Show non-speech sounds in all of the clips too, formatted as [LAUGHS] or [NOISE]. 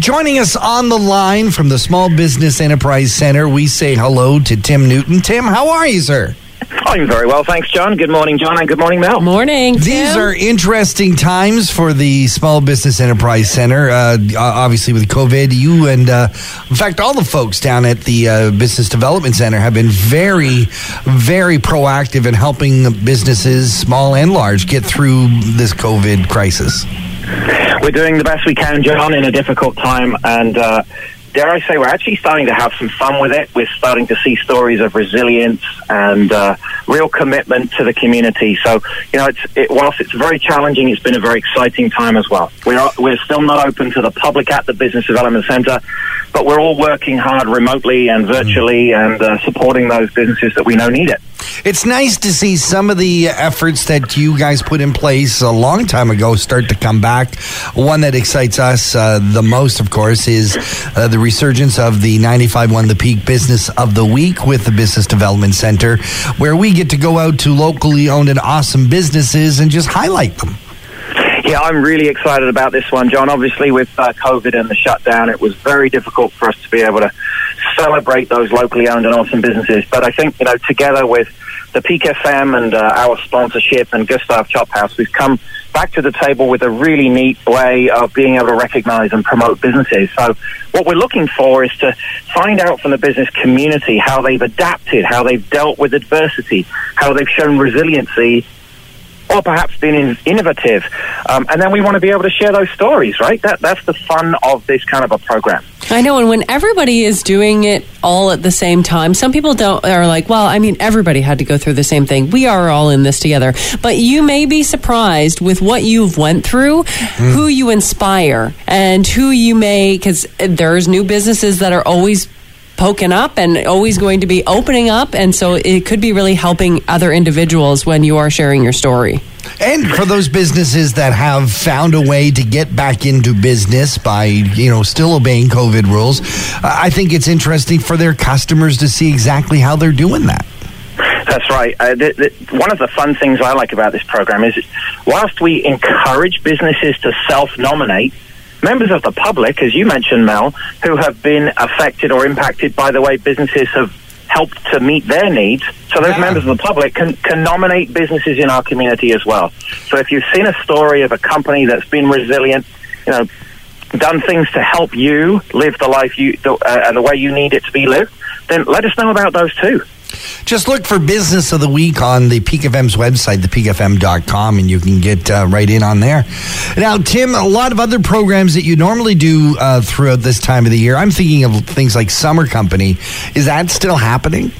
Joining us on the line from the Small Business Enterprise Center, we say hello to Tim Newton. Tim, how are you, sir? I'm very well, thanks, John. Good morning, John, and good morning, Mel. Morning. Tim. These are interesting times for the Small Business Enterprise Center. Uh, obviously, with COVID, you and, uh, in fact, all the folks down at the uh, Business Development Center have been very, very proactive in helping businesses, small and large, get through this COVID crisis. We're doing the best we can, John, in a difficult time, and uh, dare I say, we're actually starting to have some fun with it. We're starting to see stories of resilience and uh, real commitment to the community. So, you know, it's, it, whilst it's very challenging, it's been a very exciting time as well. We're, we're still not open to the public at the Business Development Center, but we're all working hard remotely and virtually and uh, supporting those businesses that we know need it. It's nice to see some of the efforts that you guys put in place a long time ago start to come back. One that excites us uh, the most, of course, is uh, the resurgence of the 95.1 The Peak Business of the Week with the Business Development Center, where we get to go out to locally owned and awesome businesses and just highlight them. Yeah, I'm really excited about this one, John. Obviously, with uh, COVID and the shutdown, it was very difficult for us to be able to celebrate those locally owned and awesome businesses. But I think, you know, together with the Peak FM and uh, our sponsorship and Gustav Chop House, we've come back to the table with a really neat way of being able to recognize and promote businesses. So what we're looking for is to find out from the business community how they've adapted, how they've dealt with adversity, how they've shown resiliency or perhaps been innovative. Um, and then we want to be able to share those stories, right? That, that's the fun of this kind of a program. I know, and when everybody is doing it all at the same time, some people don't are like, well, I mean, everybody had to go through the same thing. We are all in this together. But you may be surprised with what you've went through, mm. who you inspire, and who you may because there's new businesses that are always poking up and always going to be opening up. And so it could be really helping other individuals when you are sharing your story. And for those businesses that have found a way to get back into business by, you know, still obeying COVID rules, I think it's interesting for their customers to see exactly how they're doing that. That's right. Uh, the, the, one of the fun things I like about this program is whilst we encourage businesses to self nominate, members of the public, as you mentioned, Mel, who have been affected or impacted by the way businesses have helped to meet their needs. So those yeah. members of the public can, can nominate businesses in our community as well. So if you've seen a story of a company that's been resilient, you know, done things to help you live the life you the, uh, the way you need it to be lived, then let us know about those too. Just look for Business of the Week on the Peak FM's website, thepeakfm.com, and you can get uh, right in on there. Now, Tim, a lot of other programs that you normally do uh, throughout this time of the year, I'm thinking of things like Summer Company. Is that still happening?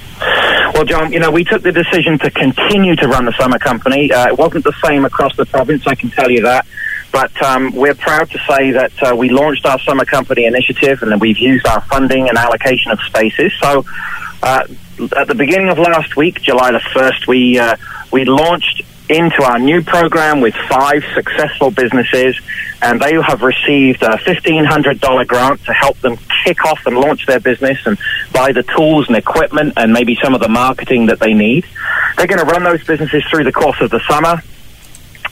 Well, John, you know, we took the decision to continue to run the Summer Company. Uh, it wasn't the same across the province, I can tell you that. But um, we're proud to say that uh, we launched our Summer Company initiative and that we've used our funding and allocation of spaces. So uh, at the beginning of last week, July the 1st, we, uh, we launched into our new program with five successful businesses, and they have received a $1,500 grant to help them kick off and launch their business and buy the tools and equipment and maybe some of the marketing that they need. They're going to run those businesses through the course of the summer,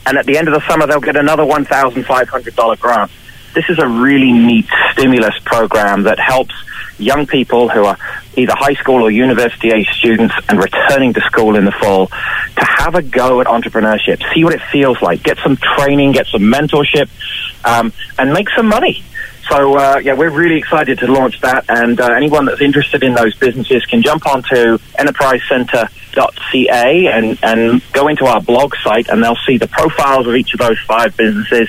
and at the end of the summer, they'll get another $1,500 grant. This is a really neat stimulus program that helps young people who are either high school or university age students and returning to school in the fall to have a go at entrepreneurship, see what it feels like, get some training, get some mentorship, um, and make some money. So uh, yeah, we're really excited to launch that, and uh, anyone that's interested in those businesses can jump onto enterprisecenter.ca and and go into our blog site, and they'll see the profiles of each of those five businesses.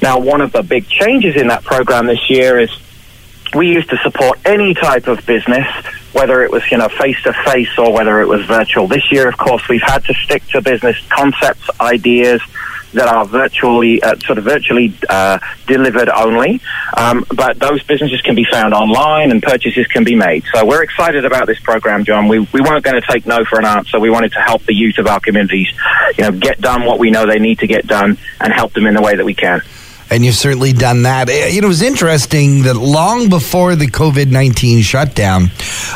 Now, one of the big changes in that program this year is we used to support any type of business, whether it was you know face to face or whether it was virtual. This year, of course, we've had to stick to business concepts, ideas that are virtually uh, sort of virtually uh, delivered only. Um, but those businesses can be found online and purchases can be made. So we're excited about this program, John. We we weren't going to take no for an answer. We wanted to help the youth of our communities, you know, get done what we know they need to get done and help them in the way that we can. And you've certainly done that. Eh, You know, it was interesting that long before the COVID 19 shutdown,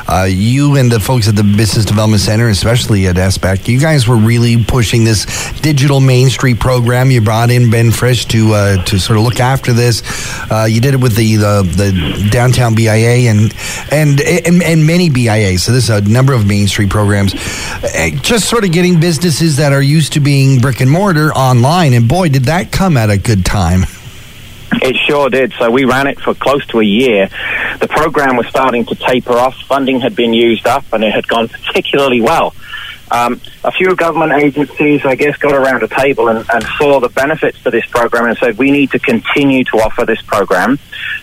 uh, you and the folks at the Business Development Center, especially at SBEC, you guys were really pushing this digital Main Street program. You brought in Ben Frisch to uh, to sort of look after this. Uh, you did it with the, the, the downtown BIA and, and, and, and many BIAs. So, this is a number of Main Street programs. Eh, Just sort of getting businesses that are used to being brick and mortar online. And boy, did that come at a good time. It sure did. So we ran it for close to a year. The program was starting to taper off. Funding had been used up, and it had gone particularly well. Um, a few government agencies, I guess, got around a table and, and saw the benefits to this program and said, we need to continue to offer this program.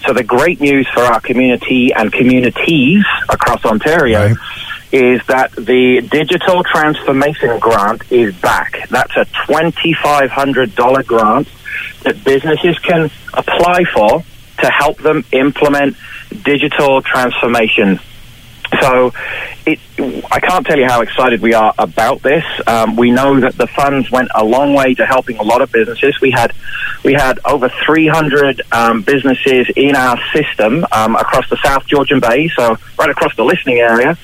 So the great news for our community and communities across Ontario Right. is that the digital transformation grant is back. That's a $2,500 grant that businesses can apply for to help them implement digital transformation. So, it, I can't tell you how excited we are about this. Um, we know that the funds went a long way to helping a lot of businesses. We had we had over 300 um, businesses in our system um, across the South Georgian Bay, so right across the listening area,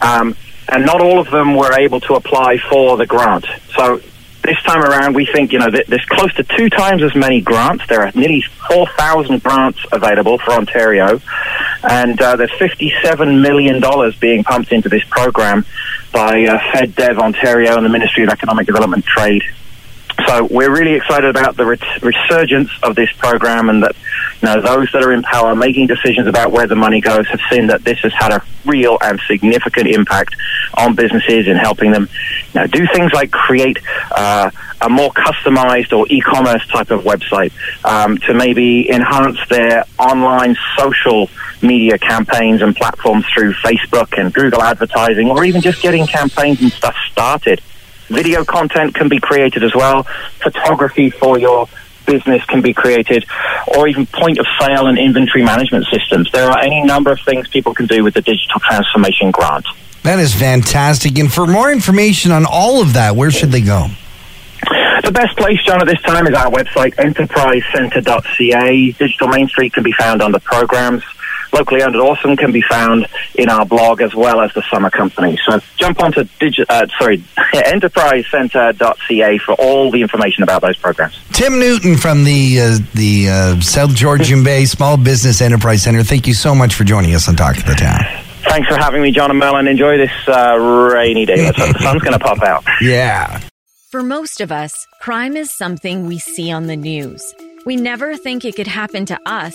um, and not all of them were able to apply for the grant. So this time around, we think you know there's close to two times as many grants. There are nearly 4,000 grants available for Ontario, and uh, there's 57 million dollars being pumped into this program by uh, FedDev Ontario and the Ministry of Economic Development Trade. So we're really excited about the resurgence of this program, and that you know those that are in power making decisions about where the money goes have seen that this has had a real and significant impact on businesses in helping them you know, do things like create uh, a more customized or e-commerce type of website um, to maybe enhance their online social media campaigns and platforms through Facebook and Google advertising, or even just getting campaigns and stuff started. Video content can be created as well. Photography for your business can be created, or even point of sale and inventory management systems. There are any number of things people can do with the digital transformation grant. That is fantastic. And for more information on all of that, where should they go? The best place, John, at this time is our website, enterprisecenter.ca. Digital Main Street can be found under programs. Locally owned and awesome can be found in our blog as well as the summer company. So jump onto digi- uh, sorry, [LAUGHS] enterprisecentre.ca for all the information about those programs. Tim Newton from the uh, the uh, South Georgian [LAUGHS] Bay Small Business Enterprise Center. Thank you so much for joining us on Talk of the Town. Thanks for having me, John and Mel, and enjoy this uh, rainy day. Let's hope the sun's going to pop out. [LAUGHS] Yeah. For most of us, crime is something we see on the news. We never think it could happen to us